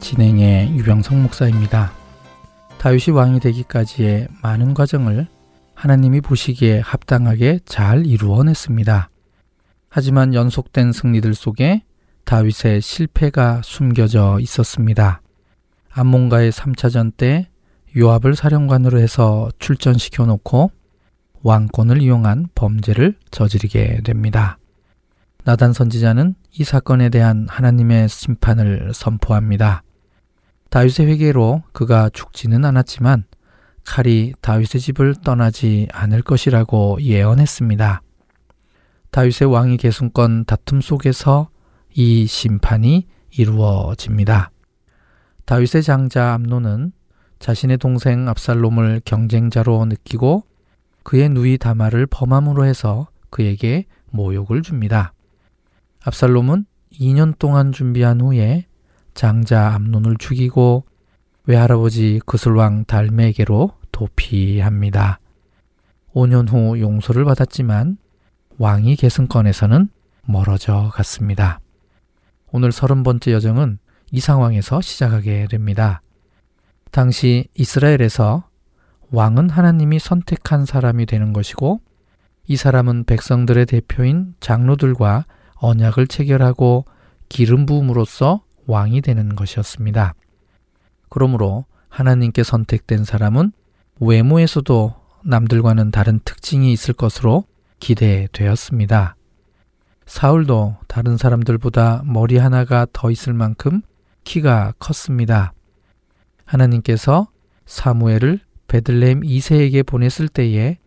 진행의 유병성 목사입니다 다윗이 왕이 되기까지의 많은 과정을 하나님이 보시기에 합당하게 잘 이루어냈습니다 하지만 연속된 승리들 속에 다윗의 실패가 숨겨져 있었습니다 암몬가의 3차전 때 요압을 사령관으로 해서 출전시켜 놓고 왕권을 이용한 범죄를 저지르게 됩니다. 나단 선지자는 이 사건에 대한 하나님의 심판을 선포합니다. 다윗의 회개로 그가 죽지는 않았지만 칼이 다윗의 집을 떠나지 않을 것이라고 예언했습니다. 다윗의 왕위 계승권 다툼 속에서 이 심판이 이루어집니다. 다윗의 장자 암노는 자신의 동생 압살롬을 경쟁자로 느끼고 그의 누이 다마를 범함으로 해서 그에게 모욕을 줍니다. 압살롬은 2년 동안 준비한 후에 장자 암논을 죽이고 외할아버지 그슬왕 달메에게로 도피합니다. 5년 후 용서를 받았지만 왕위 계승권에서는 멀어져 갔습니다. 오늘 서른 번째 여정은 이 상황에서 시작하게 됩니다. 당시 이스라엘에서 왕은 하나님이 선택한 사람이 되는 것이고 이 사람은 백성들의 대표인 장로들과 언약을 체결하고 기름 부음으로써 왕이 되는 것이었습니다. 그러므로 하나님께 선택된 사람은 외모에서도 남들과는 다른 특징이 있을 것으로 기대되었습니다. 사울도 다른 사람들보다 머리 하나가 더 있을 만큼 키가 컸습니다. 하나님께서 사무엘을 베들레헴 2세에게 보냈을 때에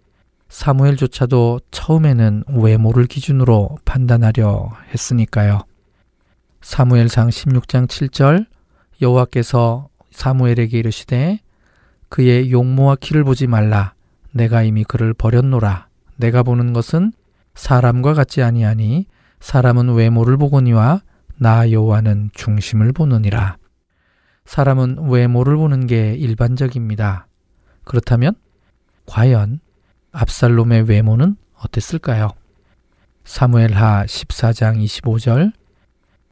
사무엘조차도 처음에는 외모를 기준으로 판단하려 했으니까요. 사무엘상 16장 7절 여호와께서 사무엘에게 이르시되 그의 용모와 키를 보지 말라 내가 이미 그를 버렸노라 내가 보는 것은 사람과 같지 아니하니 사람은 외모를 보거니와 나 여호와는 중심을 보느니라 사람은 외모를 보는 게 일반적입니다. 그렇다면 과연 압살롬의 외모는 어땠을까요? 사무엘하 14장 25절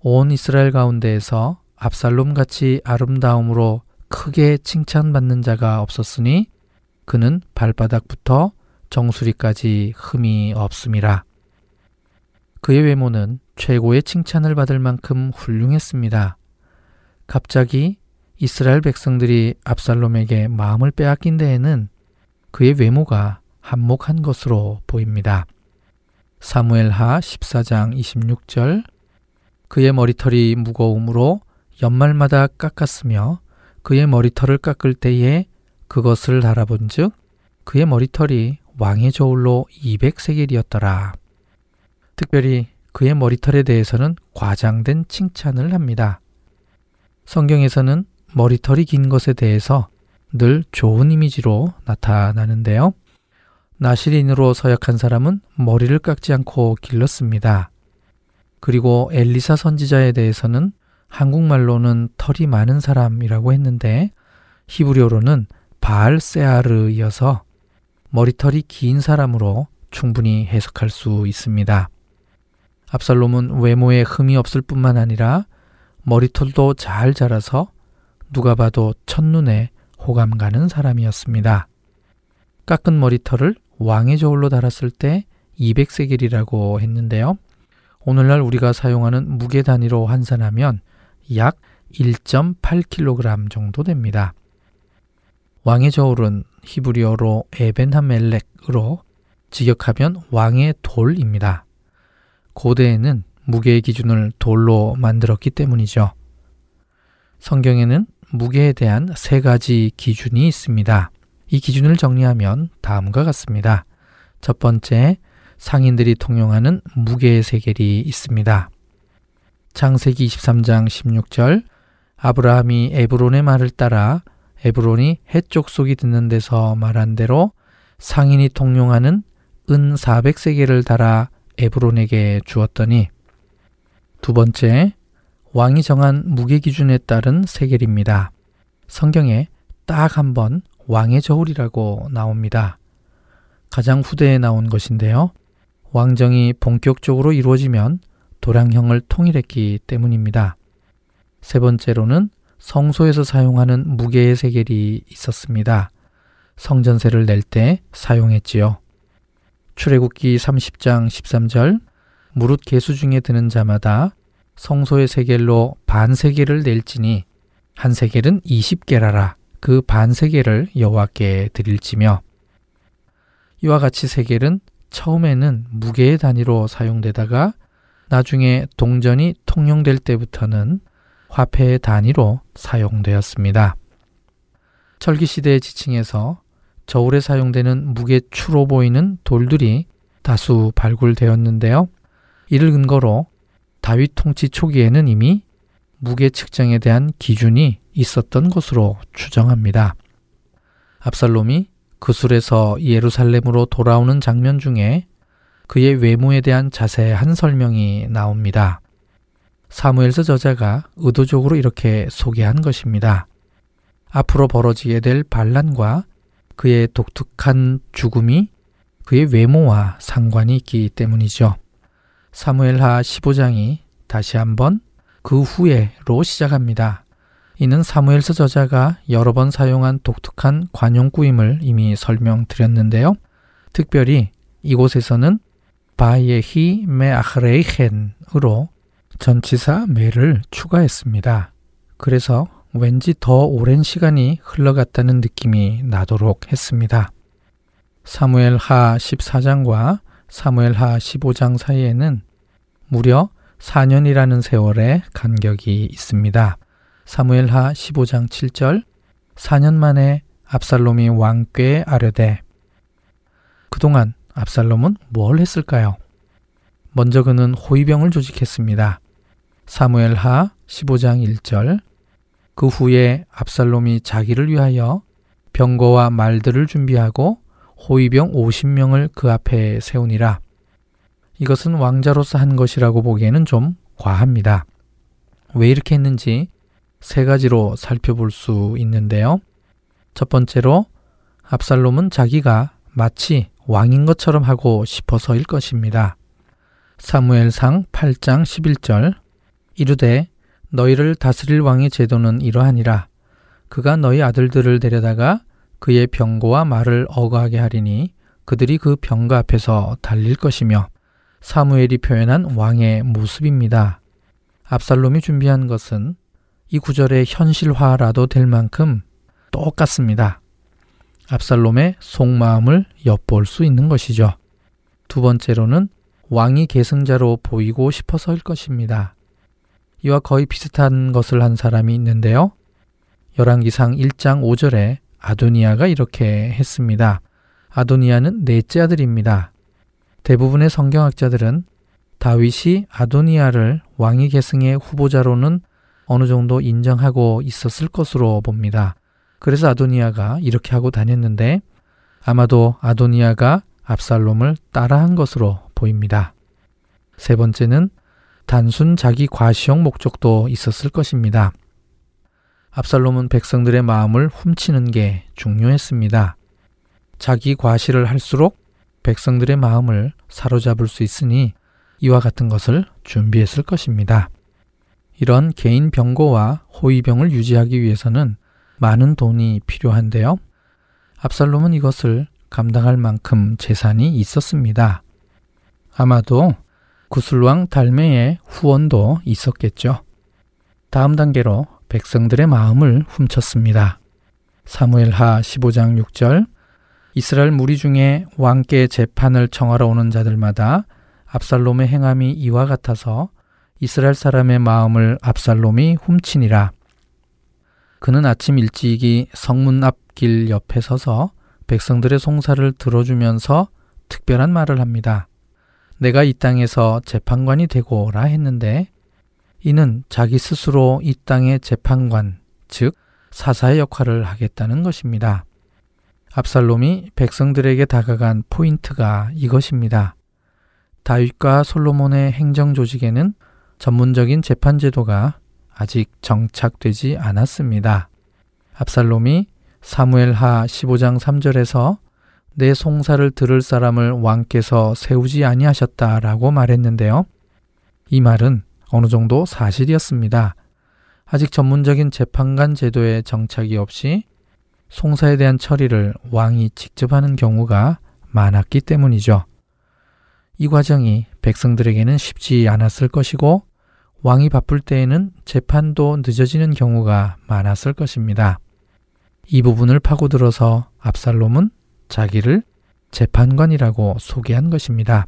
온 이스라엘 가운데에서 압살롬 같이 아름다움으로 크게 칭찬받는 자가 없었으니 그는 발바닥부터 정수리까지 흠이 없음이라. 그의 외모는 최고의 칭찬을 받을 만큼 훌륭했습니다. 갑자기 이스라엘 백성들이 압살롬에게 마음을 빼앗긴 데에는 그의 외모가 한몫한 것으로 보입니다. 사무엘하 14장 26절 그의 머리털이 무거움으로 연말마다 깎았으며 그의 머리털을 깎을 때에 그것을 달아본즉 그의 머리털이 왕의 저울로 200세겔이었더라. 특별히 그의 머리털에 대해서는 과장된 칭찬을 합니다. 성경에서는 머리털이 긴 것에 대해서 늘 좋은 이미지로 나타나는데요. 나시린으로 서약한 사람은 머리를 깎지 않고 길렀습니다. 그리고 엘리사 선지자에 대해서는 한국말로는 털이 많은 사람이라고 했는데 히브리어로는 바알 세아르이어서 머리털이 긴 사람으로 충분히 해석할 수 있습니다. 압살롬은 외모에 흠이 없을 뿐만 아니라 머리털도 잘 자라서 누가 봐도 첫눈에 호감 가는 사람이었습니다. 깎은 머리털을 왕의 저울로 달았을 때 200세겔이라고 했는데요. 오늘날 우리가 사용하는 무게 단위로 환산하면 약 1.8kg 정도 됩니다. 왕의 저울은 히브리어로 에벤하멜렉으로 직역하면 왕의 돌입니다. 고대에는 무게의 기준을 돌로 만들었기 때문이죠. 성경에는 무게에 대한 세 가지 기준이 있습니다. 이 기준을 정리하면 다음과 같습니다. 첫 번째, 상인들이 통용하는 무게의 세겔이 있습니다. 창세기 23장 16절 아브라함이 에브론의 말을 따라 에브론이 해쪽 속이 듣는 데서 말한 대로 상인이 통용하는 은 400세겔을 달아 에브론에게 주었더니 두 번째 왕이 정한 무게 기준에 따른 세겔입니다. 성경에 딱 한 번 왕의 저울이라고 나옵니다. 가장 후대에 나온 것인데요. 왕정이 본격적으로 이루어지면 도량형을 통일했기 때문입니다. 세 번째로는 성소에서 사용하는 무게의 세겔이 있었습니다. 성전세를 낼 때 사용했지요. 출애굽기 30장 13절 무릇 개수 중에 드는 자마다 성소의 세겔로 반 세겔을 낼지니 한 세겔은 20개라라 그 반 세겔을 여호와께 드릴지며 이와 같이 세겔은 처음에는 무게의 단위로 사용되다가 나중에 동전이 통용될 때부터는 화폐의 단위로 사용되었습니다. 철기 시대의 지층에서 저울에 사용되는 무게추로 보이는 돌들이 다수 발굴되었는데요. 이를 근거로 다윗 통치 초기에는 이미 무게 측정에 대한 기준이 있었던 것으로 추정합니다. 압살롬이 그술에서 예루살렘으로 돌아오는 장면 중에 그의 외모에 대한 자세한 설명이 나옵니다. 사무엘서 저자가 의도적으로 이렇게 소개한 것입니다. 앞으로 벌어지게 될 반란과 그의 독특한 죽음이 그의 외모와 상관이 있기 때문이죠. 사무엘하 15장이 다시 한번 그 후에로 시작합니다. 이는 사무엘서 저자가 여러 번 사용한 독특한 관용구임을 이미 설명드렸는데요. 특별히 이곳에서는 바예히 메아흐레이헨으로 전치사 메를 추가했습니다. 그래서 왠지 더 오랜 시간이 흘러갔다는 느낌이 나도록 했습니다. 사무엘 하 14장과 사무엘 하 15장 사이에는 무려 4년이라는 세월의 간격이 있습니다. 사무엘 하 15장 7절 4년 만에 압살롬이 왕께 아뢰되 그동안 압살롬은 뭘 했을까요? 먼저 그는 호위병을 조직했습니다. 사무엘 하 15장 1절 그 후에 압살롬이 자기를 위하여 병거와 말들을 준비하고 호위병 50명을 그 앞에 세우니라. 이것은 왕자로서 한 것이라고 보기에는 좀 과합니다. 왜 이렇게 했는지 세 가지로 살펴볼 수 있는데요. 첫 번째로 압살롬은 자기가 마치 왕인 것처럼 하고 싶어서일 것입니다. 사무엘상 8장 11절 이르되 너희를 다스릴 왕의 제도는 이러하니라. 그가 너희 아들들을 데려다가 그의 병거와 말을 어거하게 하리니 그들이 그 병거 앞에서 달릴 것이며 사무엘이 표현한 왕의 모습입니다. 압살롬이 준비한 것은 이 구절의 현실화라도 될 만큼 똑같습니다. 압살롬의 속마음을 엿볼 수 있는 것이죠. 두 번째로는 왕이 계승자로 보이고 싶어서일 것입니다. 이와 거의 비슷한 것을 한 사람이 있는데요. 열왕기상 1장 5절에 아도니아가 이렇게 했습니다. 아도니아는 넷째 아들입니다. 대부분의 성경학자들은 다윗이 아도니아를 왕위 계승의 후보자로는 어느 정도 인정하고 있었을 것으로 봅니다. 그래서 아도니아가 이렇게 하고 다녔는데 아마도 아도니아가 압살롬을 따라한 것으로 보입니다. 세 번째는 단순 자기 과시용 목적도 있었을 것입니다. 압살롬은 백성들의 마음을 훔치는 게 중요했습니다. 자기 과시를 할수록 백성들의 마음을 사로잡을 수 있으니 이와 같은 것을 준비했을 것입니다. 이런 개인 병고와 호위병을 유지하기 위해서는 많은 돈이 필요한데요. 압살롬은 이것을 감당할 만큼 재산이 있었습니다. 아마도 구슬왕 달메의 후원도 있었겠죠. 다음 단계로 백성들의 마음을 훔쳤습니다. 사무엘하 15장 6절 이스라엘 무리 중에 왕께 재판을 청하러 오는 자들마다 압살롬의 행함이 이와 같아서 이스라엘 사람의 마음을 압살롬이 훔치니라. 그는 아침 일찍이 성문 앞길 옆에 서서 백성들의 송사를 들어주면서 특별한 말을 합니다. 내가 이 땅에서 재판관이 되고라 했는데 이는 자기 스스로 이 땅의 재판관, 즉 사사의 역할을 하겠다는 것입니다. 압살롬이 백성들에게 다가간 포인트가 이것입니다. 다윗과 솔로몬의 행정 조직에는 전문적인 재판 제도가 아직 정착되지 않았습니다. 압살롬이 사무엘하 15장 3절에서 내 송사를 들을 사람을 왕께서 세우지 아니하셨다라고 말했는데요. 이 말은 어느 정도 사실이었습니다. 아직 전문적인 재판관 제도의 정착이 없이 송사에 대한 처리를 왕이 직접 하는 경우가 많았기 때문이죠. 이 과정이 백성들에게는 쉽지 않았을 것이고 왕이 바쁠 때에는 재판도 늦어지는 경우가 많았을 것입니다. 이 부분을 파고들어서 압살롬은 자기를 재판관이라고 소개한 것입니다.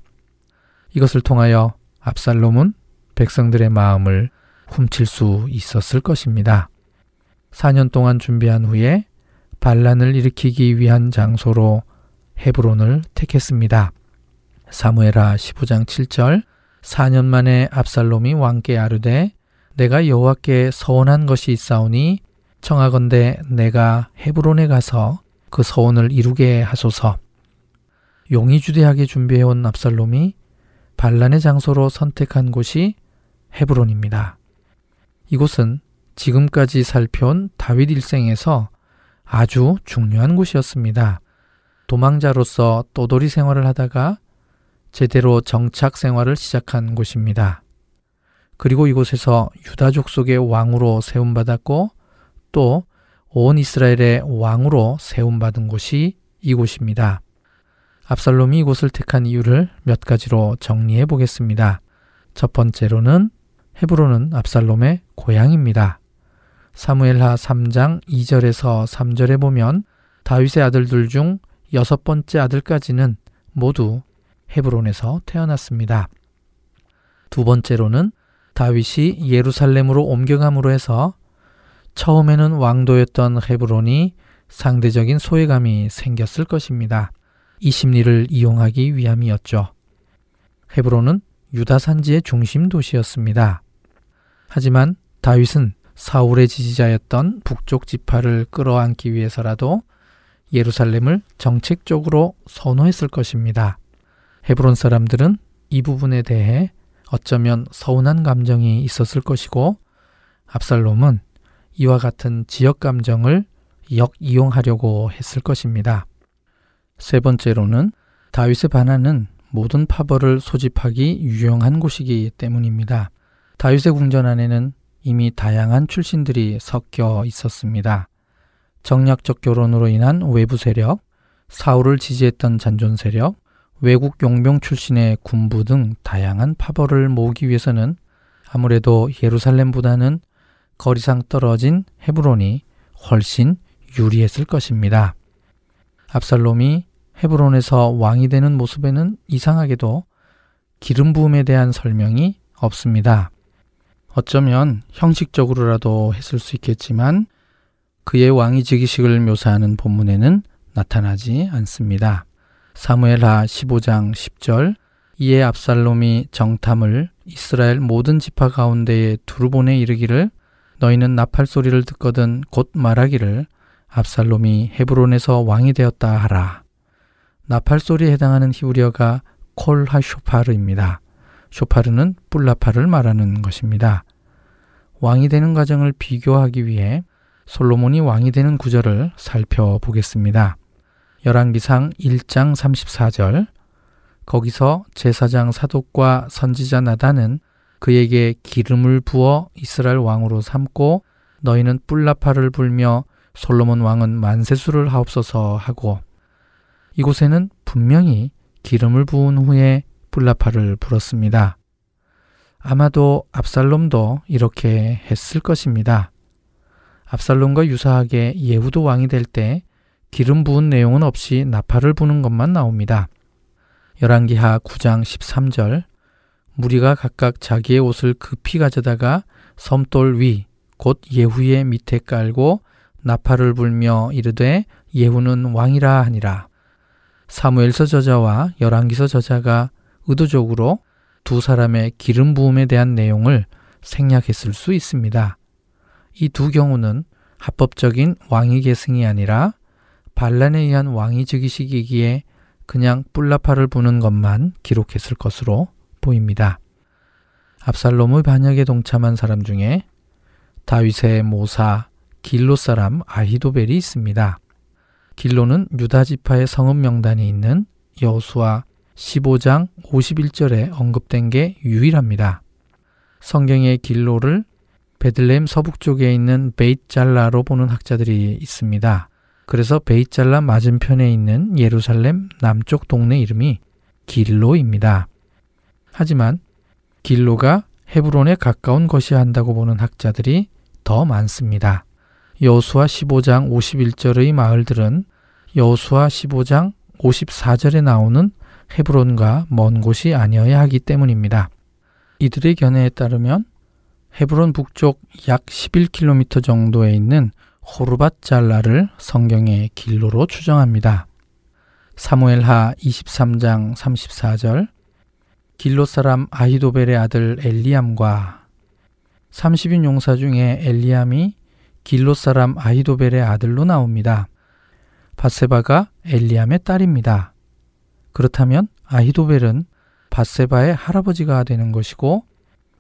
이것을 통하여 압살롬은 백성들의 마음을 훔칠 수 있었을 것입니다. 4년 동안 준비한 후에 반란을 일으키기 위한 장소로 헤브론을 택했습니다. 사무에라 15장 7절 4년 만에 압살롬이 왕께 아르되 내가 여호와께 서원한 것이 있사오니 청하건대 내가 헤브론에 가서 그 서원을 이루게 하소서. 용이 주대하게 준비해온 압살롬이 반란의 장소로 선택한 곳이 헤브론입니다. 이곳은 지금까지 살펴온 다윗 일생에서 아주 중요한 곳이었습니다. 도망자로서 또돌이 생활을 하다가 제대로 정착 생활을 시작한 곳입니다. 그리고 이곳에서 유다족 속의 왕으로 세움받았고 또 온 이스라엘의 왕으로 세움받은 곳이 이곳입니다. 압살롬이 이곳을 택한 이유를 몇 가지로 정리해 보겠습니다. 첫 번째로는 헤브론은 압살롬의 고향입니다. 사무엘하 3장 2절에서 3절에 보면 다윗의 아들들 중 여섯 번째 아들까지는 모두 헤브론에서 태어났습니다. 두 번째로는 다윗이 예루살렘으로 옮겨감으로 해서 처음에는 왕도였던 헤브론이 상대적인 소외감이 생겼을 것입니다. 이 심리를 이용하기 위함이었죠. 헤브론은 유다 산지의 중심 도시였습니다. 하지만 다윗은 사울의 지지자였던 북쪽 지파를 끌어안기 위해서라도 예루살렘을 정책적으로 선호했을 것입니다. 헤브론 사람들은 이 부분에 대해 어쩌면 서운한 감정이 있었을 것이고 압살롬은 이와 같은 지역 감정을 역이용하려고 했을 것입니다. 세 번째로는 다윗의 반환은 모든 파벌을 소집하기 유용한 곳이기 때문입니다. 다윗의 궁전 안에는 이미 다양한 출신들이 섞여 있었습니다. 정략적 결혼으로 인한 외부 세력, 사울을 지지했던 잔존 세력, 외국 용병 출신의 군부 등 다양한 파벌을 모으기 위해서는 아무래도 예루살렘보다는 거리상 떨어진 헤브론이 훨씬 유리했을 것입니다. 압살롬이 헤브론에서 왕이 되는 모습에는 이상하게도 기름 부음에 대한 설명이 없습니다. 어쩌면 형식적으로라도 했을 수 있겠지만 그의 왕위 즉위식을 묘사하는 본문에는 나타나지 않습니다. 사무엘하 15장 10절 이에 압살롬이 정탐을 이스라엘 모든 지파 가운데에 두루 보내 이르기를 너희는 나팔 소리를 듣거든 곧 말하기를 압살롬이 헤브론에서 왕이 되었다 하라. 나팔 소리에 해당하는 히브리어가 콜하 쇼파르입니다. 쇼파르는 뿔라파를 말하는 것입니다. 왕이 되는 과정을 비교하기 위해 솔로몬이 왕이 되는 구절을 살펴보겠습니다. 열왕기상 1장 34절 거기서 제사장 사독과 선지자 나단은 그에게 기름을 부어 이스라엘 왕으로 삼고 너희는 뿔라파를 불며 솔로몬 왕은 만세수를 하옵소서 하고 이곳에는 분명히 기름을 부은 후에 뿔라파를 불었습니다. 아마도 압살롬도 이렇게 했을 것입니다. 압살롬과 유사하게 예후도 왕이 될 때 기름 부은 내용은 없이 나팔을 부는 것만 나옵니다. 열왕기하 9장 13절 무리가 각각 자기의 옷을 급히 가져다가 섬돌 위 곧 예후의 밑에 깔고 나팔을 불며 이르되 예후는 왕이라 하니라. 사무엘서 저자와 열왕기서 저자가 의도적으로 두 사람의 기름 부음에 대한 내용을 생략했을 수 있습니다. 이 두 경우는 합법적인 왕위 계승이 아니라 반란에 의한 왕위 즉위식이기에 그냥 뿔나파를 부는 것만 기록했을 것으로 보입니다. 압살롬의 반역에 동참한 사람 중에 다윗의 모사 길로 사람 아히도벨이 있습니다. 길로는 유다 지파의 성읍 명단이 있는 여수와 15장 51절에 언급된 게 유일합니다. 성경의 길로를 베들레헴 서북쪽에 있는 베이잘라로 보는 학자들이 있습니다. 그래서 베이잘라 맞은편에 있는 예루살렘 남쪽 동네 이름이 길로입니다. 하지만 길로가 헤브론에 가까운 것이 한다고 보는 학자들이 더 많습니다. 여수와 15장 51절의 마을들은 여수와 15장 54절에 나오는 헤브론과 먼 곳이 아니어야 하기 때문입니다. 이들의 견해에 따르면 헤브론 북쪽 약 11km 정도에 있는 호르밧 잘라를 성경의 길로로 추정합니다. 사무엘하 23장 34절 길로 사람 아히도벨의 아들 엘리암과 30인 용사 중에 엘리암이 길로 사람 아히도벨의 아들로 나옵니다. 바세바가 엘리암의 딸입니다. 그렇다면 아히도벨은 바세바의 할아버지가 되는 것이고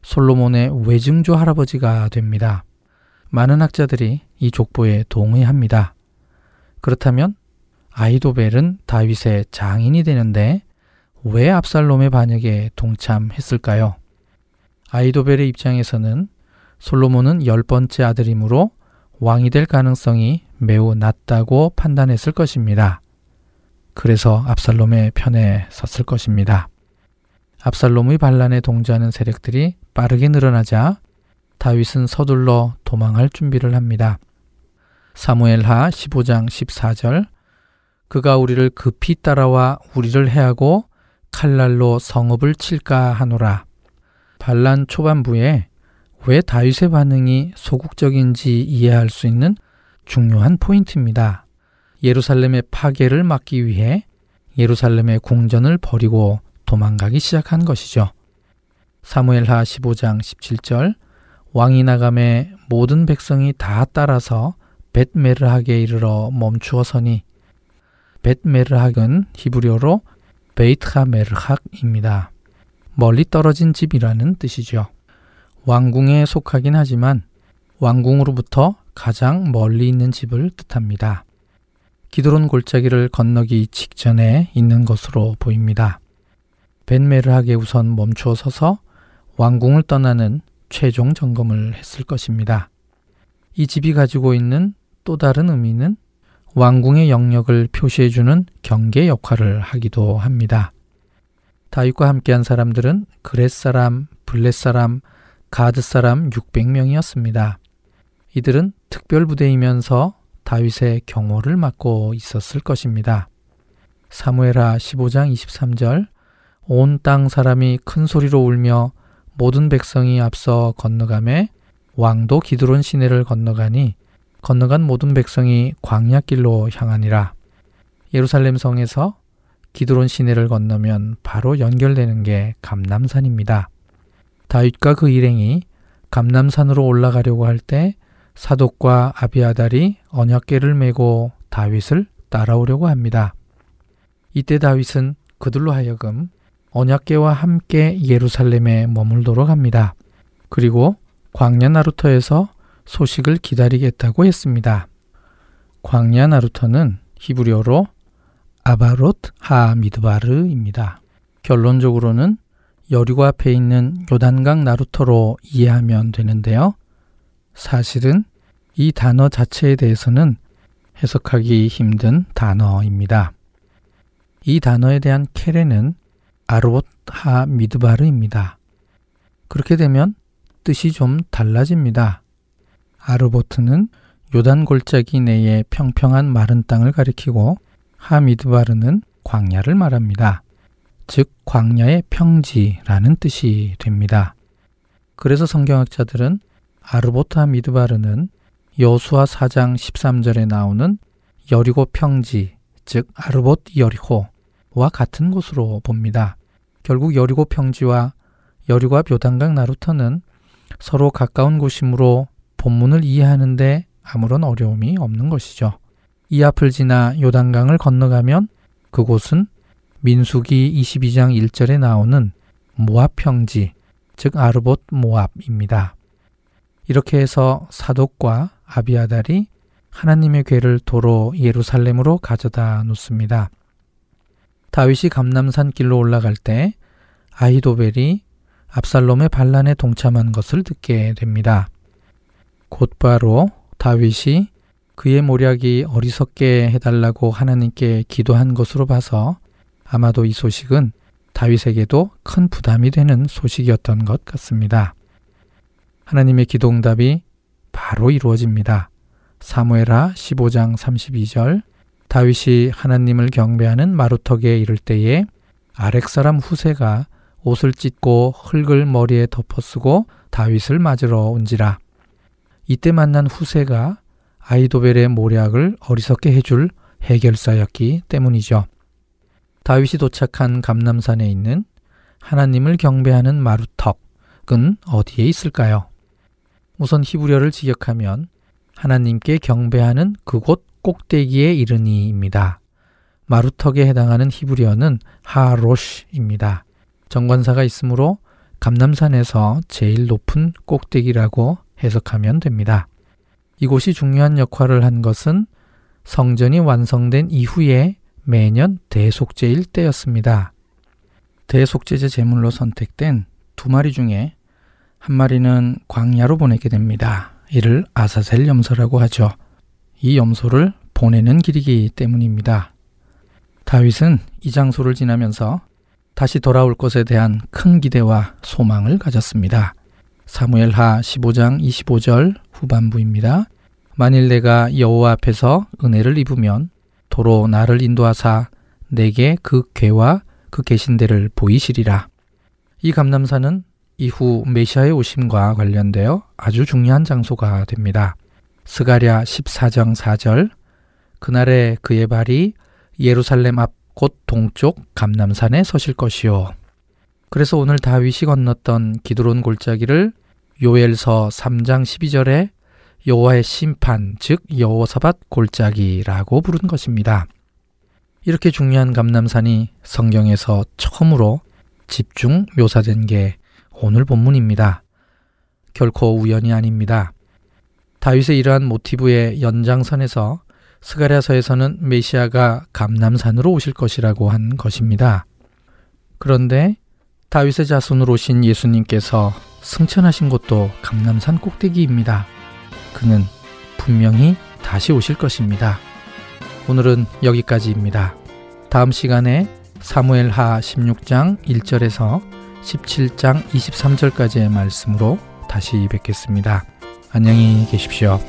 솔로몬의 외증조 할아버지가 됩니다. 많은 학자들이 이 족보에 동의합니다. 그렇다면 아히도벨은 다윗의 장인이 되는데 왜 압살롬의 반역에 동참했을까요? 아이도벨의 입장에서는 솔로몬은 열 번째 아들이므로 왕이 될 가능성이 매우 낮다고 판단했을 것입니다. 그래서 압살롬의 편에 섰을 것입니다. 압살롬의 반란에 동조하는 세력들이 빠르게 늘어나자 다윗은 서둘러 도망할 준비를 합니다. 사무엘하 15장 14절 그가 우리를 급히 따라와 우리를 해하고 칼날로 성읍을 칠까 하노라. 반란 초반부에 왜 다윗의 반응이 소극적인지 이해할 수 있는 중요한 포인트입니다. 예루살렘의 파괴를 막기 위해 예루살렘의 궁전을 버리고 도망가기 시작한 것이죠. 사무엘하 15장 17절 왕이 나감에 모든 백성이 다 따라서 벳메르학에 이르러 멈추어 서니 벳메르학은 히브리어로 베이트하메르학입니다. 멀리 떨어진 집이라는 뜻이죠. 왕궁에 속하긴 하지만 왕궁으로부터 가장 멀리 있는 집을 뜻합니다. 기드론 골짜기를 건너기 직전에 있는 것으로 보입니다. 벤메르하게 우선 멈추어 서서 왕궁을 떠나는 최종 점검을 했을 것입니다. 이 집이 가지고 있는 또 다른 의미는 왕궁의 영역을 표시해주는 경계 역할을 하기도 합니다. 다윗과 함께한 사람들은 그렛 사람, 블렛 사람, 가드 사람 600명이었습니다. 이들은 특별 부대이면서 다윗의 경호를 맡고 있었을 것입니다. 사무엘하 15장 23절 온 땅 사람이 큰 소리로 울며 모든 백성이 앞서 건너가매 왕도 기드론 시내를 건너가니 건너간 모든 백성이 광야길로 향하니라. 예루살렘 성에서 기드론 시내를 건너면 바로 연결되는 게 감남산입니다. 다윗과 그 일행이 감남산으로 올라가려고 할 때 사독과 아비아달이 언약궤를 메고 다윗을 따라오려고 합니다. 이때 다윗은 그들로 하여금 언약궤와 함께 예루살렘에 머물도록 합니다. 그리고 광야 나루터에서 소식을 기다리겠다고 했습니다. 광야 나루터는 히브리어로 아바롯 하 미드바르입니다. 결론적으로는 여리고 앞에 있는 요단강 나루터로 이해하면 되는데요. 사실은 이 단어 자체에 대해서는 해석하기 힘든 단어입니다. 이 단어에 대한 케레는 아르봇 하 미드바르입니다. 그렇게 되면 뜻이 좀 달라집니다. 아르보트는 요단 골짜기 내의 평평한 마른 땅을 가리키고 하미드바르는 광야를 말합니다. 즉 광야의 평지라는 뜻이 됩니다. 그래서 성경학자들은 아르보타 미드바르는 여수와 4장 13절에 나오는 여리고 평지, 즉 아르봇 여리호 와 같은 곳으로 봅니다. 결국 여리고 평지와 여리고와 묘단강 나루터는 서로 가까운 곳이므로 본문을 이해하는데 아무런 어려움이 없는 것이죠. 이 앞을 지나 요단강을 건너가면 그곳은 민수기 22장 1절에 나오는 모압 평지, 즉 아르봇 모압입니다. 이렇게 해서 사독과 아비아달이 하나님의 괴를 도로 예루살렘으로 가져다 놓습니다. 다윗이 감남산 길로 올라갈 때 아히도벨이 압살롬의 반란에 동참한 것을 듣게 됩니다. 곧바로 다윗이 그의 모략이 어리석게 해달라고 하나님께 기도한 것으로 봐서 아마도 이 소식은 다윗에게도 큰 부담이 되는 소식이었던 것 같습니다. 하나님의 기도 응답이 바로 이루어집니다. 사무에라 15장 32절 다윗이 하나님을 경배하는 마루턱에 이를 때에 아렉 사람 후세가 옷을 찢고 흙을 머리에 덮어쓰고 다윗을 맞으러 온지라. 이때 만난 후세가 아이도벨의 모략을 어리석게 해줄 해결사였기 때문이죠. 다윗이 도착한 감남산에 있는 하나님을 경배하는 마루턱은 어디에 있을까요? 우선 히브리어를 직역하면 하나님께 경배하는 그곳 꼭대기에 이르니입니다. 마루턱에 해당하는 히브리어는 하로시입니다. 정관사가 있으므로 감남산에서 제일 높은 꼭대기라고 해석하면 됩니다. 이곳이 중요한 역할을 한 것은 성전이 완성된 이후에 매년 대속제일 때였습니다. 대속제제 제물로 선택된 두 마리 중에 한 마리는 광야로 보내게 됩니다. 이를 아사셀 염소라고 하죠. 이 염소를 보내는 길이기 때문입니다. 다윗은 이 장소를 지나면서 다시 돌아올 것에 대한 큰 기대와 소망을 가졌습니다. 사무엘하 15장 25절 후반부입니다. 만일 내가 여호와 앞에서 은혜를 입으면 도로 나를 인도하사 내게 그 괴와 그 계신대를 보이시리라. 이 감남산은 이후 메시아의 오심과 관련되어 아주 중요한 장소가 됩니다. 스가랴 14장 4절 그날에 그의 발이 예루살렘 앞 곧 동쪽 감남산에 서실 것이요. 그래서 오늘 다윗이 건넜던 기드론 골짜기를 요엘서 3장 12절에 여호와의 심판, 즉 여호사밧 골짜기라고 부른 것입니다. 이렇게 중요한 감남산이 성경에서 처음으로 집중 묘사된 게 오늘 본문입니다. 결코 우연이 아닙니다. 다윗의 이러한 모티브의 연장선에서 스가랴서에서는 메시아가 감남산으로 오실 것이라고 한 것입니다. 그런데 다윗의 자손으로 오신 예수님께서 승천하신 곳도 감남산 꼭대기입니다. 그는 분명히 다시 오실 것입니다. 오늘은 여기까지입니다. 다음 시간에 사무엘 하 16장 1절에서 17장 23절까지의 말씀으로 다시 뵙겠습니다. 안녕히 계십시오.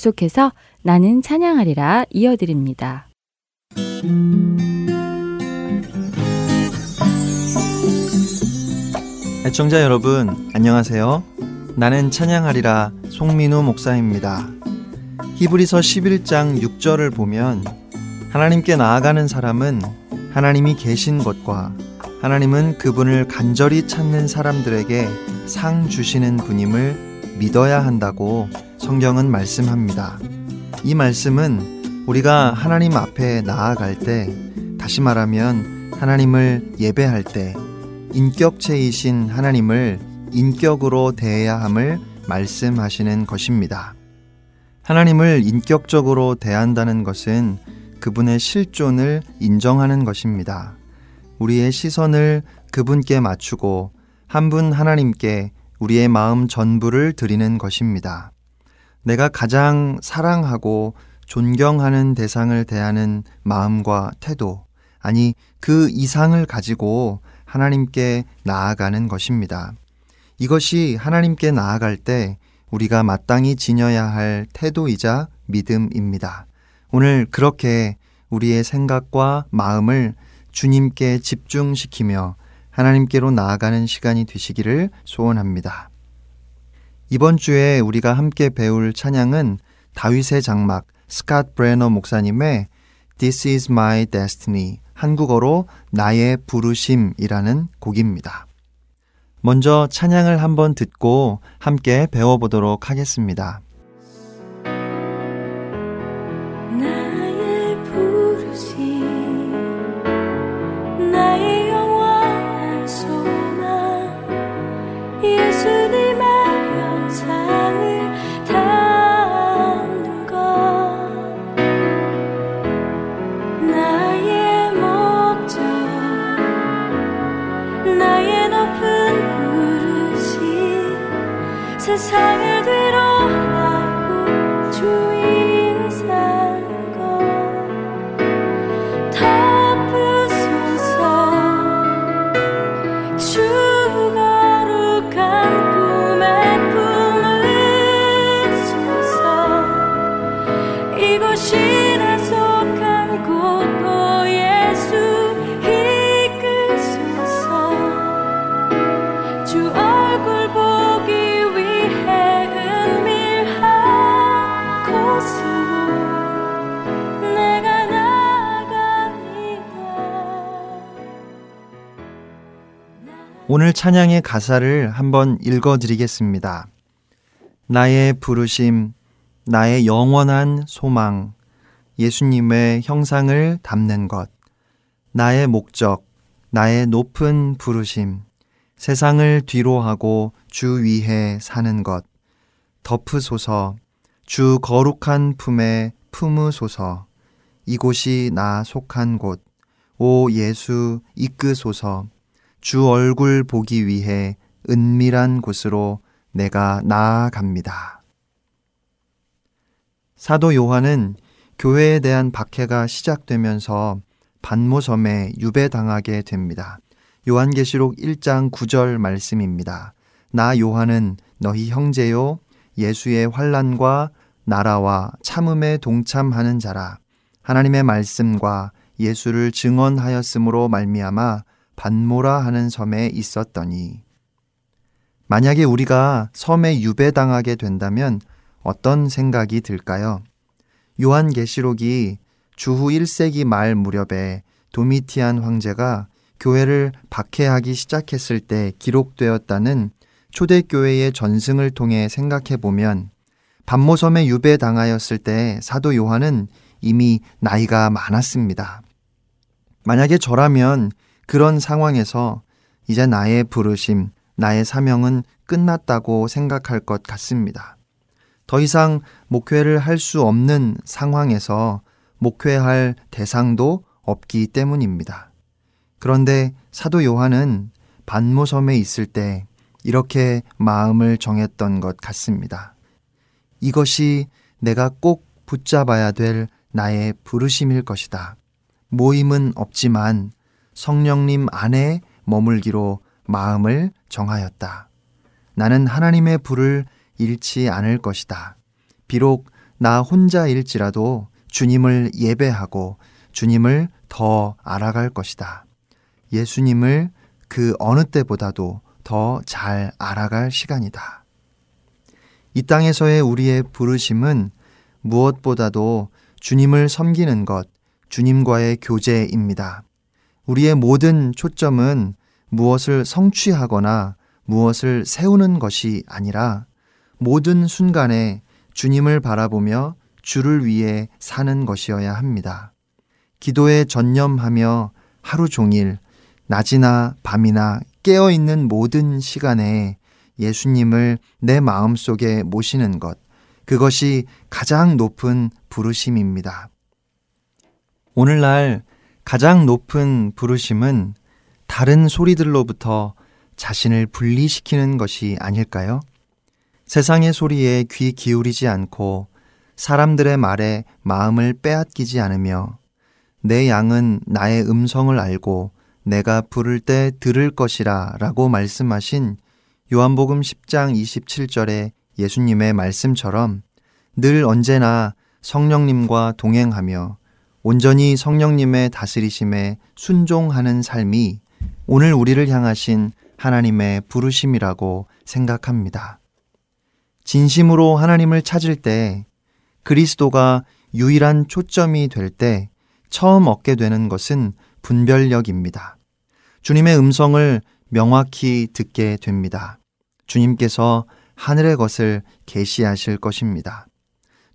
계속해서 나는 찬양하리라 이어드립니다. 애청자 여러분, 안녕하세요. 나는 찬양하리라 송민우 목사입니다. 히브리서 11장 6절을 보면 하나님께 나아가는 사람은 하나님이 계신 것과 하나님은 그분을 간절히 찾는 사람들에게 상 주시는 분임을 믿어야 한다고 성경은 말씀합니다. 이 말씀은 우리가 하나님 앞에 나아갈 때, 다시 말하면 하나님을 예배할 때, 인격체이신 하나님을 인격으로 대해야 함을 말씀하시는 것입니다. 하나님을 인격적으로 대한다는 것은 그분의 실존을 인정하는 것입니다. 우리의 시선을 그분께 맞추고 한 분 하나님께 우리의 마음 전부를 드리는 것입니다. 내가 가장 사랑하고 존경하는 대상을 대하는 마음과 태도, 아니 그 이상을 가지고 하나님께 나아가는 것입니다. 이것이 하나님께 나아갈 때 우리가 마땅히 지녀야 할 태도이자 믿음입니다. 오늘 그렇게 우리의 생각과 마음을 주님께 집중시키며 하나님께로 나아가는 시간이 되시기를 소원합니다. 이번 주에 우리가 함께 배울 찬양은 다윗의 장막 스캇 브레너 목사님의 This is my destiny 한국어로 나의 부르심이라는 곡입니다. 먼저 찬양을 한번 듣고 함께 배워보도록 하겠습니다. 세상을 오늘 찬양의 가사를 한번 읽어 드리겠습니다. 나의 부르심, 나의 영원한 소망, 예수님의 형상을 담는 것, 나의 목적, 나의 높은 부르심, 세상을 뒤로하고 주 위에 사는 것, 덮으소서, 주 거룩한 품에 품으소서, 이곳이 나 속한 곳, 오 예수 이끄소서, 주 얼굴 보기 위해 은밀한 곳으로 내가 나아갑니다. 사도 요한은 교회에 대한 박해가 시작되면서 반모섬에 유배당하게 됩니다. 요한계시록 1장 9절 말씀입니다. 나 요한은 너희 형제요 예수의 환란과 나라와 참음에 동참하는 자라 하나님의 말씀과 예수를 증언하였으므로 말미암아 반모라 하는 섬에 있었더니 만약에 우리가 섬에 유배당하게 된다면 어떤 생각이 들까요? 요한계시록이 주후 1세기 말 무렵에 도미티안 황제가 교회를 박해하기 시작했을 때 기록되었다는 초대교회의 전승을 통해 생각해 보면 반모섬에 유배당하였을 때 사도 요한은 이미 나이가 많았습니다. 만약에 저라면 그런 상황에서 이제 나의 부르심, 나의 사명은 끝났다고 생각할 것 같습니다. 더 이상 목회를 할 수 없는 상황에서 목회할 대상도 없기 때문입니다. 그런데 사도 요한은 반모섬에 있을 때 이렇게 마음을 정했던 것 같습니다. 이것이 내가 꼭 붙잡아야 될 나의 부르심일 것이다. 모임은 없지만 성령님 안에 머물기로 마음을 정하였다. 나는 하나님의 불을 잃지 않을 것이다. 비록 나 혼자일지라도 주님을 예배하고 주님을 더 알아갈 것이다. 예수님을 그 어느 때보다도 더 잘 알아갈 시간이다. 이 땅에서의 우리의 부르심은 무엇보다도 주님을 섬기는 것, 주님과의 교제입니다. 우리의 모든 초점은 무엇을 성취하거나 무엇을 세우는 것이 아니라 모든 순간에 주님을 바라보며 주를 위해 사는 것이어야 합니다. 기도에 전념하며 하루 종일 낮이나 밤이나 깨어 있는 모든 시간에 예수님을 내 마음 속에 모시는 것, 그것이 가장 높은 부르심입니다. 오늘날 가장 높은 부르심은 다른 소리들로부터 자신을 분리시키는 것이 아닐까요? 세상의 소리에 귀 기울이지 않고 사람들의 말에 마음을 빼앗기지 않으며 내 양은 나의 음성을 알고 내가 부를 때 들을 것이라 라고 말씀하신 요한복음 10장 27절의 예수님의 말씀처럼 늘 언제나 성령님과 동행하며 온전히 성령님의 다스리심에 순종하는 삶이 오늘 우리를 향하신 하나님의 부르심이라고 생각합니다. 진심으로 하나님을 찾을 때 그리스도가 유일한 초점이 될 때 처음 얻게 되는 것은 분별력입니다. 주님의 음성을 명확히 듣게 됩니다. 주님께서 하늘의 것을 계시하실 것입니다.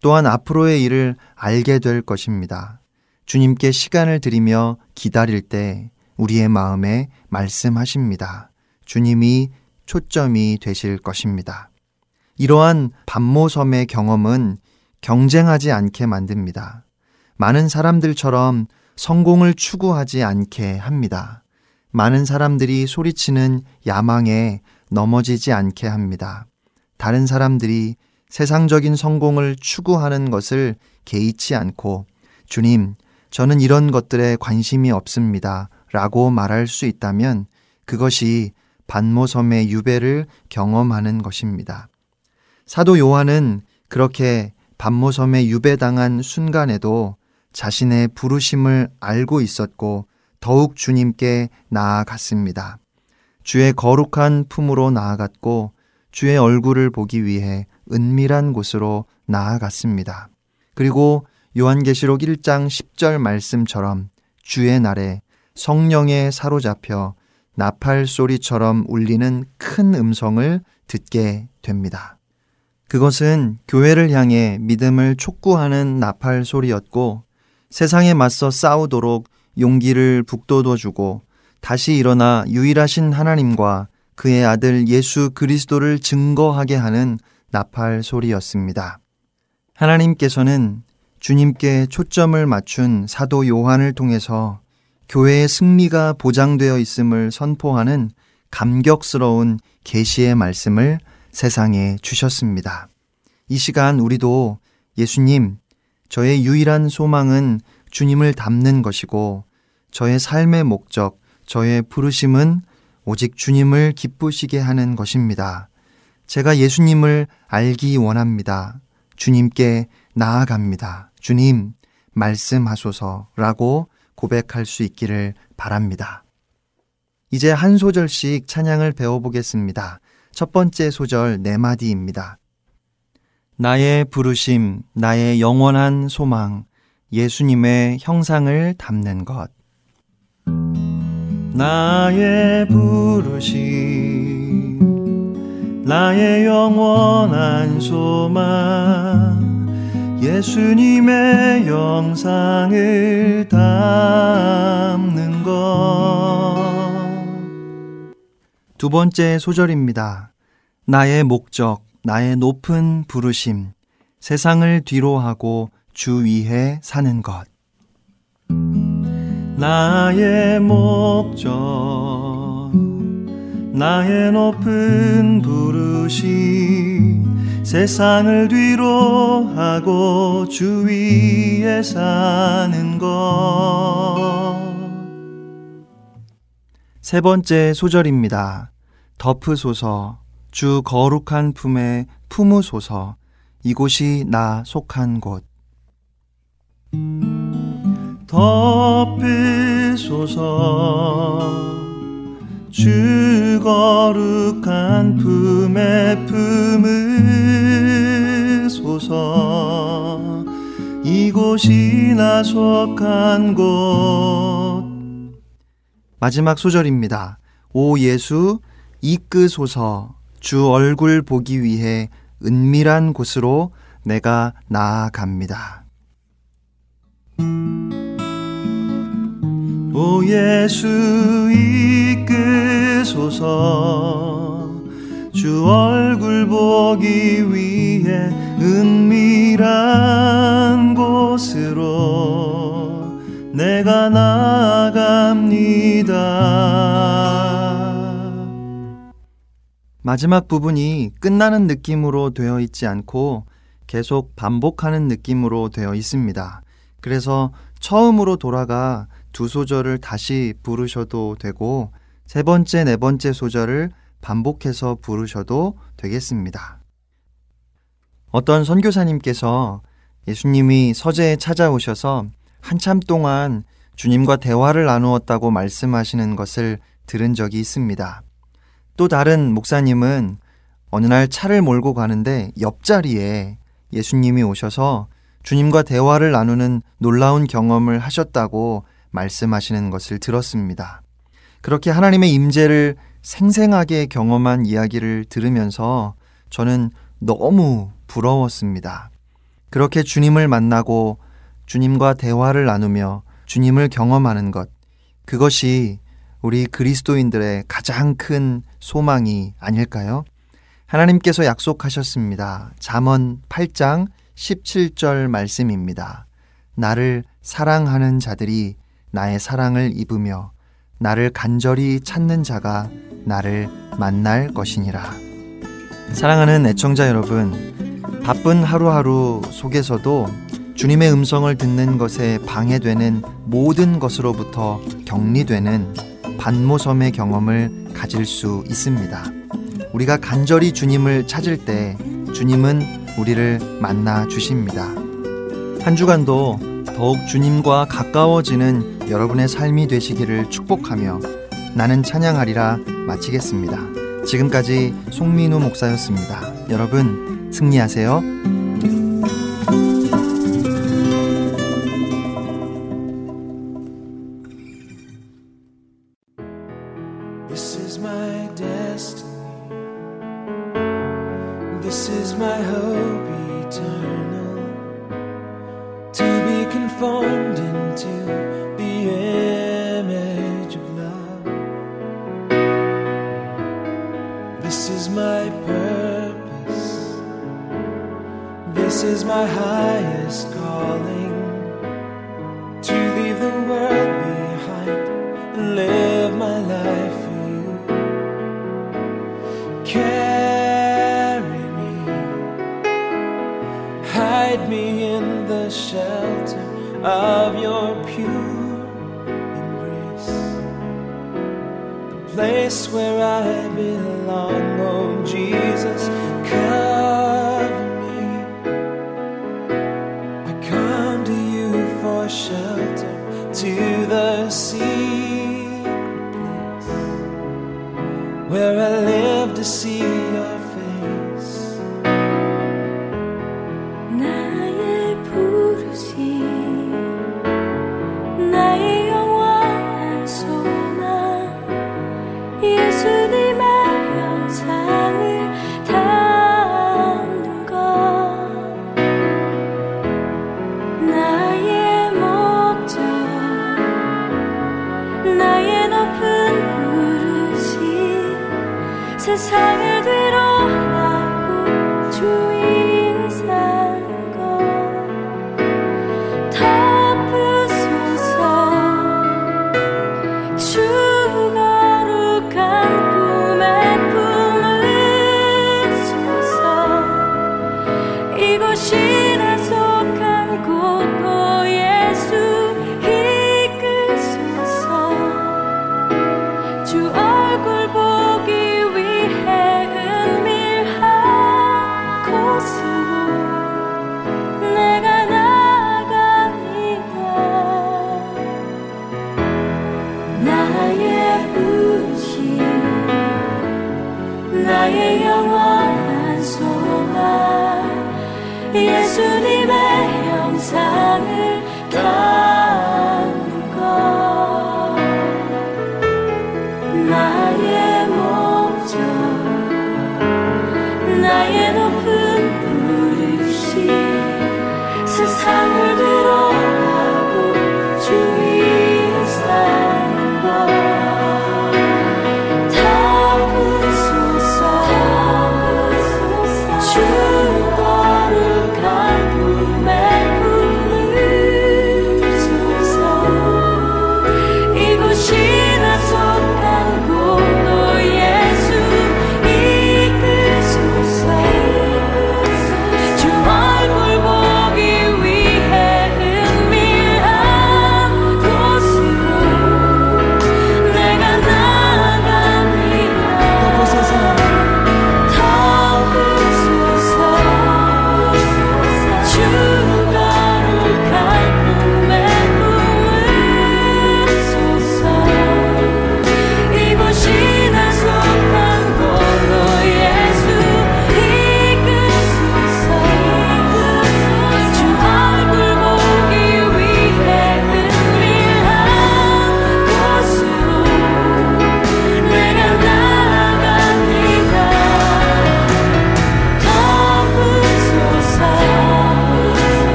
또한 앞으로의 일을 알게 될 것입니다. 주님께 시간을 들이며 기다릴 때 우리의 마음에 말씀하십니다. 주님이 초점이 되실 것입니다. 이러한 반모섬의 경험은 경쟁하지 않게 만듭니다. 많은 사람들처럼 성공을 추구하지 않게 합니다. 많은 사람들이 소리치는 야망에 넘어지지 않게 합니다. 다른 사람들이 세상적인 성공을 추구하는 것을 개의치 않고 주님, 저는 이런 것들에 관심이 없습니다. 라고 말할 수 있다면 그것이 반모섬의 유배를 경험하는 것입니다. 사도 요한은 그렇게 반모섬에 유배당한 순간에도 자신의 부르심을 알고 있었고 더욱 주님께 나아갔습니다. 주의 거룩한 품으로 나아갔고 주의 얼굴을 보기 위해 은밀한 곳으로 나아갔습니다. 그리고 요한계시록 1장 10절 말씀처럼 주의 날에 성령에 사로잡혀 나팔 소리처럼 울리는 큰 음성을 듣게 됩니다. 그것은 교회를 향해 믿음을 촉구하는 나팔 소리였고 세상에 맞서 싸우도록 용기를 북돋워주고 다시 일어나 유일하신 하나님과 그의 아들 예수 그리스도를 증거하게 하는 나팔 소리였습니다. 하나님께서는 주님께 초점을 맞춘 사도 요한을 통해서 교회의 승리가 보장되어 있음을 선포하는 감격스러운 계시의 말씀을 세상에 주셨습니다. 이 시간 우리도 예수님, 저의 유일한 소망은 주님을 닮는 것이고 저의 삶의 목적, 저의 부르심은 오직 주님을 기쁘시게 하는 것입니다. 제가 예수님을 알기 원합니다. 주님께 나아갑니다. 주님, 말씀하소서라고 고백할 수 있기를 바랍니다. 이제 한 소절씩 찬양을 배워보겠습니다. 첫 번째 소절 네 마디입니다. 나의 부르심, 나의 영원한 소망, 예수님의 형상을 담는 것. 나의 부르심, 나의 영원한 소망, 예수님의 영상을 담는 것. 두 번째 소절입니다. 나의 목적, 나의 높은 부르심, 세상을 뒤로 하고 주 위에 사는 것. 나의 목적, 나의 높은 부르심, 세상을 뒤로 하고 주 위에 사는 것. 세 번째 소절입니다. 덮으소서, 주 거룩한 품에 품으소서, 이곳이 나 속한 곳. 덮으소서 주 거룩한 품에 품으소서 이곳이 나 속한 곳 마지막 소절입니다. 오 예수 이끄소서 주 얼굴 보기 위해 은밀한 곳으로 내가 나아갑니다. 오 예수 이끄소서 주 얼굴 보기 위해 은밀한 곳으로 내가 나아갑니다. 마지막 부분이 끝나는 느낌으로 되어 있지 않고 계속 반복하는 느낌으로 되어 있습니다. 그래서 처음으로 돌아가 두 소절을 다시 부르셔도 되고 세 번째, 네 번째 소절을 반복해서 부르셔도 되겠습니다. 어떤 선교사님께서 예수님이 서재에 찾아오셔서 한참 동안 주님과 대화를 나누었다고 말씀하시는 것을 들은 적이 있습니다. 또 다른 목사님은 어느 날 차를 몰고 가는데 옆자리에 예수님이 오셔서 주님과 대화를 나누는 놀라운 경험을 하셨다고 말씀하시는 것을 들었습니다. 그렇게 하나님의 임재를 생생하게 경험한 이야기를 들으면서 저는 너무 부러웠습니다. 그렇게 주님을 만나고 주님과 대화를 나누며 주님을 경험하는 것, 그것이 우리 그리스도인들의 가장 큰 소망이 아닐까요? 하나님께서 약속하셨습니다. 잠언 8장 17절 말씀입니다. 나를 사랑하는 자들이 나의 사랑을 입으며 나를 간절히 찾는 자가 나를 만날 것이니라. 사랑하는 애청자 여러분, 바쁜 하루하루 속에서도 주님의 음성을 듣는 것에 방해되는 모든 것으로부터 격리되는 반모섬의 경험을 가질 수 있습니다. 우리가 간절히 주님을 찾을 때 주님은 우리를 만나 주십니다. 한 주간도 더욱 주님과 가까워지는 여러분의 삶이 되시기를 축복하며 나는 찬양하리라 마치겠습니다. 지금까지 송민우 목사였습니다. 여러분 승리하세요.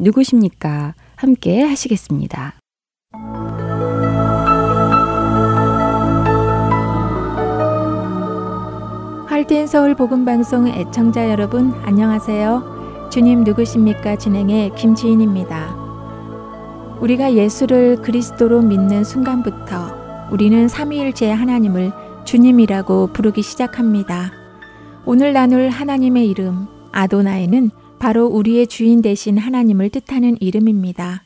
누구십니까? 함께 하시겠습니다. 할텐 서울 복음 방송 애청자 여러분 안녕하세요. 주님 누구십니까? 진행의 김지인입니다. 우리가 예수를 그리스도로 믿는 순간부터 우리는 삼위일체 하나님을 주님이라고 부르기 시작합니다. 오늘 나눌 하나님의 이름 아도나이는 바로 우리의 주인 되신 하나님을 뜻하는 이름입니다.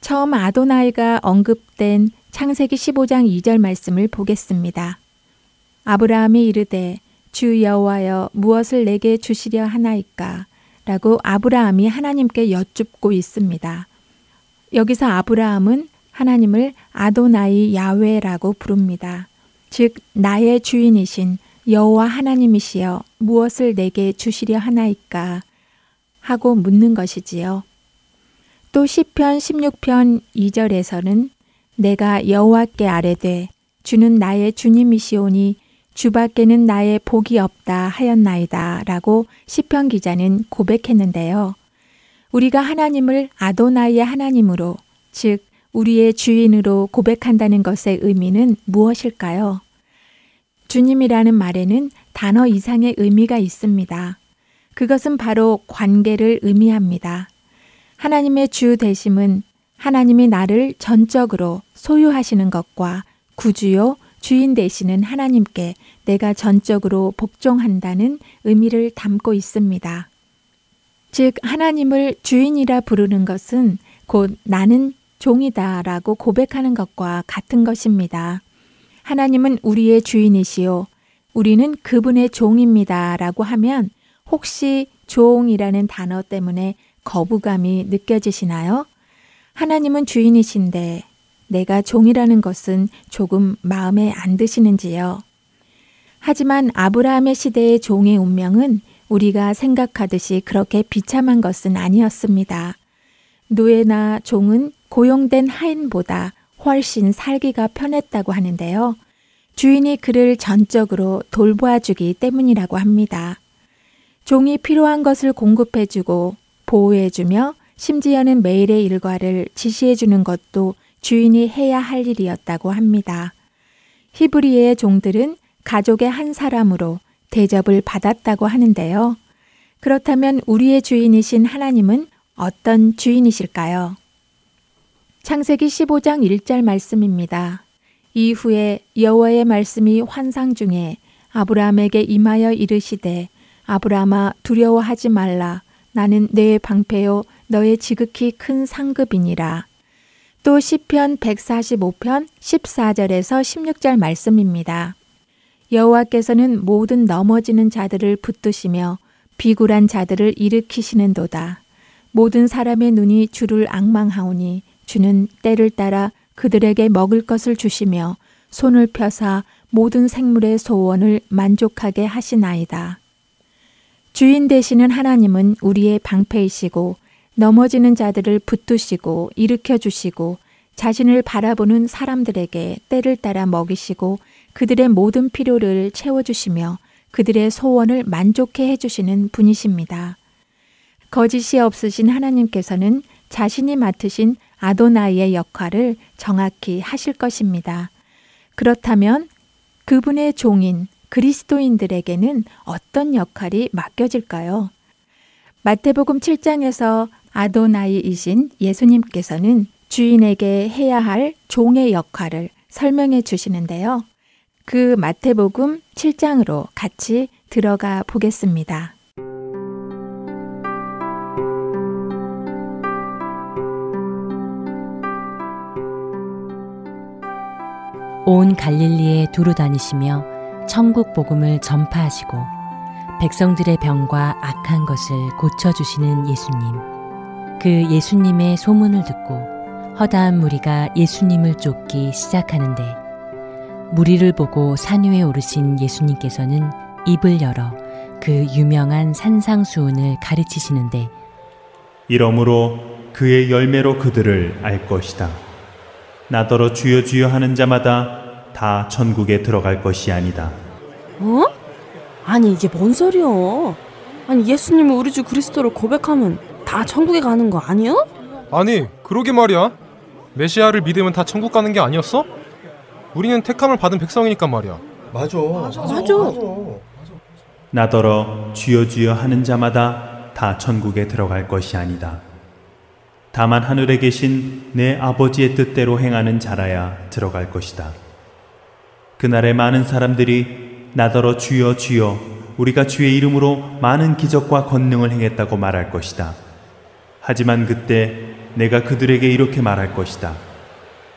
처음 아도나이가 언급된 창세기 15장 2절 말씀을 보겠습니다. 아브라함이 이르되 주 여호와여 무엇을 내게 주시려 하나이까 라고 아브라함이 하나님께 여쭙고 있습니다. 여기서 아브라함은 하나님을 아도나이 야외라고 부릅니다. 즉 나의 주인이신 여호와 하나님이시여 무엇을 내게 주시려 하나이까 하고 묻는 것이지요. 또 시편 16편 2절에서는 내가 여호와께 아뢰되 주는 나의 주님이시오니 주밖에는 나의 복이 없다 하였나이다라고 시편 기자는 고백했는데요. 우리가 하나님을 아도나이의 하나님으로 즉 우리의 주인으로 고백한다는 것의 의미는 무엇일까요? 주님이라는 말에는 단어 이상의 의미가 있습니다. 그것은 바로 관계를 의미합니다. 하나님의 주 되심은 하나님이 나를 전적으로 소유하시는 것과 구주요 주인 되시는 하나님께 내가 전적으로 복종한다는 의미를 담고 있습니다. 즉, 하나님을 주인이라 부르는 것은 곧 나는 종이다 라고 고백하는 것과 같은 것입니다. 하나님은 우리의 주인이시요. 우리는 그분의 종입니다 라고 하면 혹시 종이라는 단어 때문에 거부감이 느껴지시나요? 하나님은 주인이신데 내가 종이라는 것은 조금 마음에 안 드시는지요? 하지만 아브라함의 시대의 종의 운명은 우리가 생각하듯이 그렇게 비참한 것은 아니었습니다. 노예나 종은 고용된 하인보다 훨씬 살기가 편했다고 하는데요. 주인이 그를 전적으로 돌보아주기 때문이라고 합니다. 종이 필요한 것을 공급해주고 보호해주며 심지어는 매일의 일과를 지시해주는 것도 주인이 해야 할 일이었다고 합니다. 히브리의 종들은 가족의 한 사람으로 대접을 받았다고 하는데요. 그렇다면 우리의 주인이신 하나님은 어떤 주인이실까요? 창세기 15장 1절 말씀입니다. 이후에 여호와의 말씀이 환상 중에 아브라함에게 임하여 이르시되 아브라함아 두려워하지 말라 나는 내 방패요 너의 지극히 큰 상급이니라. 또 시편 145편 14절에서 16절 말씀입니다. 여호와께서는 모든 넘어지는 자들을 붙드시며 비굴한 자들을 일으키시는도다. 모든 사람의 눈이 주를 악망하오니 주는 때를 따라 그들에게 먹을 것을 주시며 손을 펴사 모든 생물의 소원을 만족하게 하시나이다. 주인 되시는 하나님은 우리의 방패이시고 넘어지는 자들을 붙드시고 일으켜 주시고 자신을 바라보는 사람들에게 때를 따라 먹이시고 그들의 모든 필요를 채워 주시며 그들의 소원을 만족해 해 주시는 분이십니다. 거짓이 없으신 하나님께서는 자신이 맡으신 아도나이의 역할을 정확히 하실 것입니다. 그렇다면 그분의 종인 그리스도인들에게는 어떤 역할이 맡겨질까요? 마태복음 7장에서 아도나이이신 예수님께서는 주인에게 해야 할 종의 역할을 설명해 주시는데요. 그 마태복음 7장으로 같이 들어가 보겠습니다. 온 갈릴리에 두루 다니시며 천국 복음을 전파하시고 백성들의 병과 악한 것을 고쳐주시는 예수님. 그 예수님의 소문을 듣고 허다한 무리가 예수님을 쫓기 시작하는데 무리를 보고 산 위에 오르신 예수님께서는 입을 열어 그 유명한 산상수훈을 가르치시는데 이러므로 그의 열매로 그들을 알 것이다. 나더러 주여 주여 하는 자마다 다 천국에 들어갈 것이 아니다. 어? 아니 이게 뭔 소리여? 아니 예수님이 우리 주 그리스도를 고백하면 다 천국에 가는 거 아니야? 아니 그러게 말이야. 메시아를 믿으면 다 천국 가는 게 아니었어? 우리는 택함을 받은 백성이니까 말이야. 맞아. 맞아. 나더러 주여 주여 하는 자마다 다 천국에 들어갈 것이 아니다. 다만 하늘에 계신 내 아버지의 뜻대로 행하는 자라야 들어갈 것이다. 그날에 많은 사람들이 나더러 주여 주여 우리가 주의 이름으로 많은 기적과 권능을 행했다고 말할 것이다. 하지만 그때 내가 그들에게 이렇게 말할 것이다.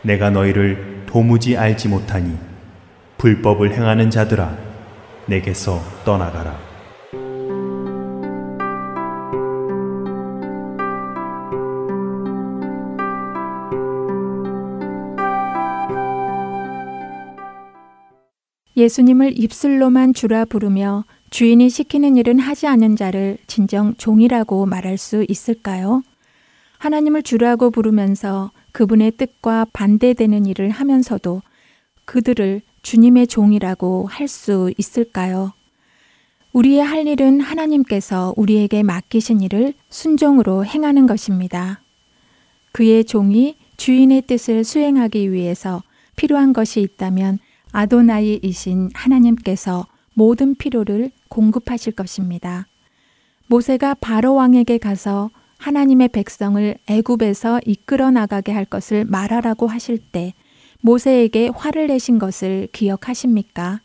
내가 너희를 도무지 알지 못하니 불법을 행하는 자들아 내게서 떠나가라. 예수님을 입술로만 주라 부르며 주인이 시키는 일은 하지 않는 자를 진정 종이라고 말할 수 있을까요? 하나님을 주라고 부르면서 그분의 뜻과 반대되는 일을 하면서도 그들을 주님의 종이라고 할 수 있을까요? 우리의 할 일은 하나님께서 우리에게 맡기신 일을 순종으로 행하는 것입니다. 그의 종이 주인의 뜻을 수행하기 위해서 필요한 것이 있다면 아도나이이신 하나님께서 모든 필요를 공급하실 것입니다. 모세가 바로 왕에게 가서 하나님의 백성을 애굽에서 이끌어 나가게 할 것을 말하라고 하실 때 모세에게 화를 내신 것을 기억하십니까?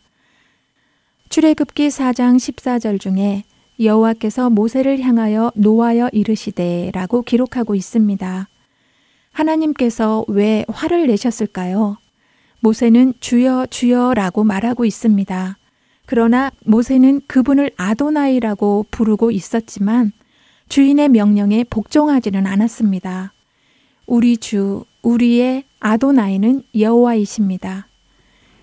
출애굽기 4장 14절 중에 여호와께서 모세를 향하여 노하여 이르시되라고 기록하고 있습니다. 하나님께서 왜 화를 내셨을까요? 모세는 주여 주여라고 말하고 있습니다. 그러나 모세는 그분을 아도나이라고 부르고 있었지만 주인의 명령에 복종하지는 않았습니다. 우리 주, 우리의 아도나이는 여호와이십니다.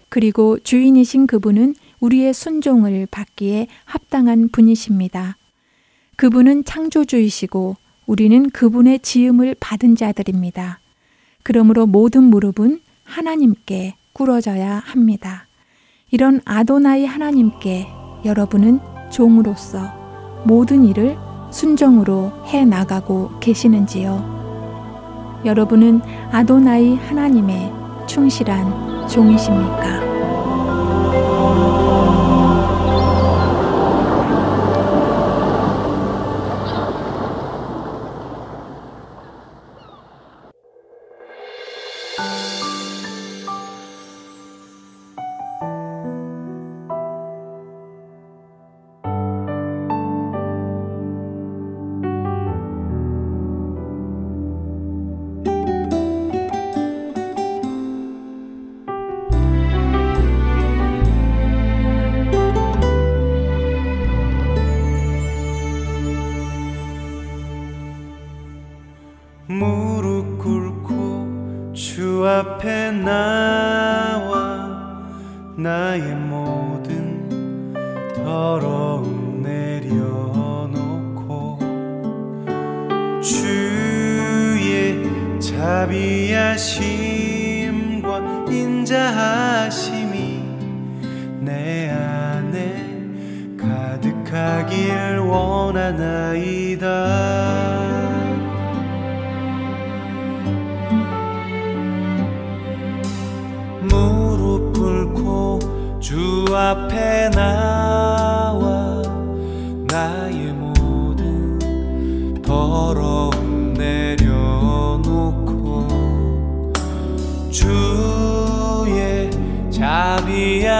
그리고 주인이신 그분은 우리의 순종을 받기에 합당한 분이십니다. 그분은 창조주이시고 우리는 그분의 지음을 받은 자들입니다. 그러므로 모든 무릎은 하나님께 꿇어져야 합니다. 이런 아도나이 하나님께 여러분은 종으로서 모든 일을 순종으로 해 나가고 계시는지요? 여러분은 아도나이 하나님의 충실한 종이십니까?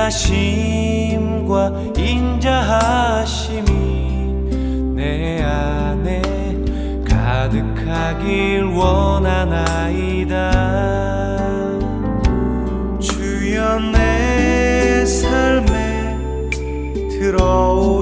자비하심과 인자하심이 내 안에 가득하길 원하나이다. 주여 내 삶에 들어오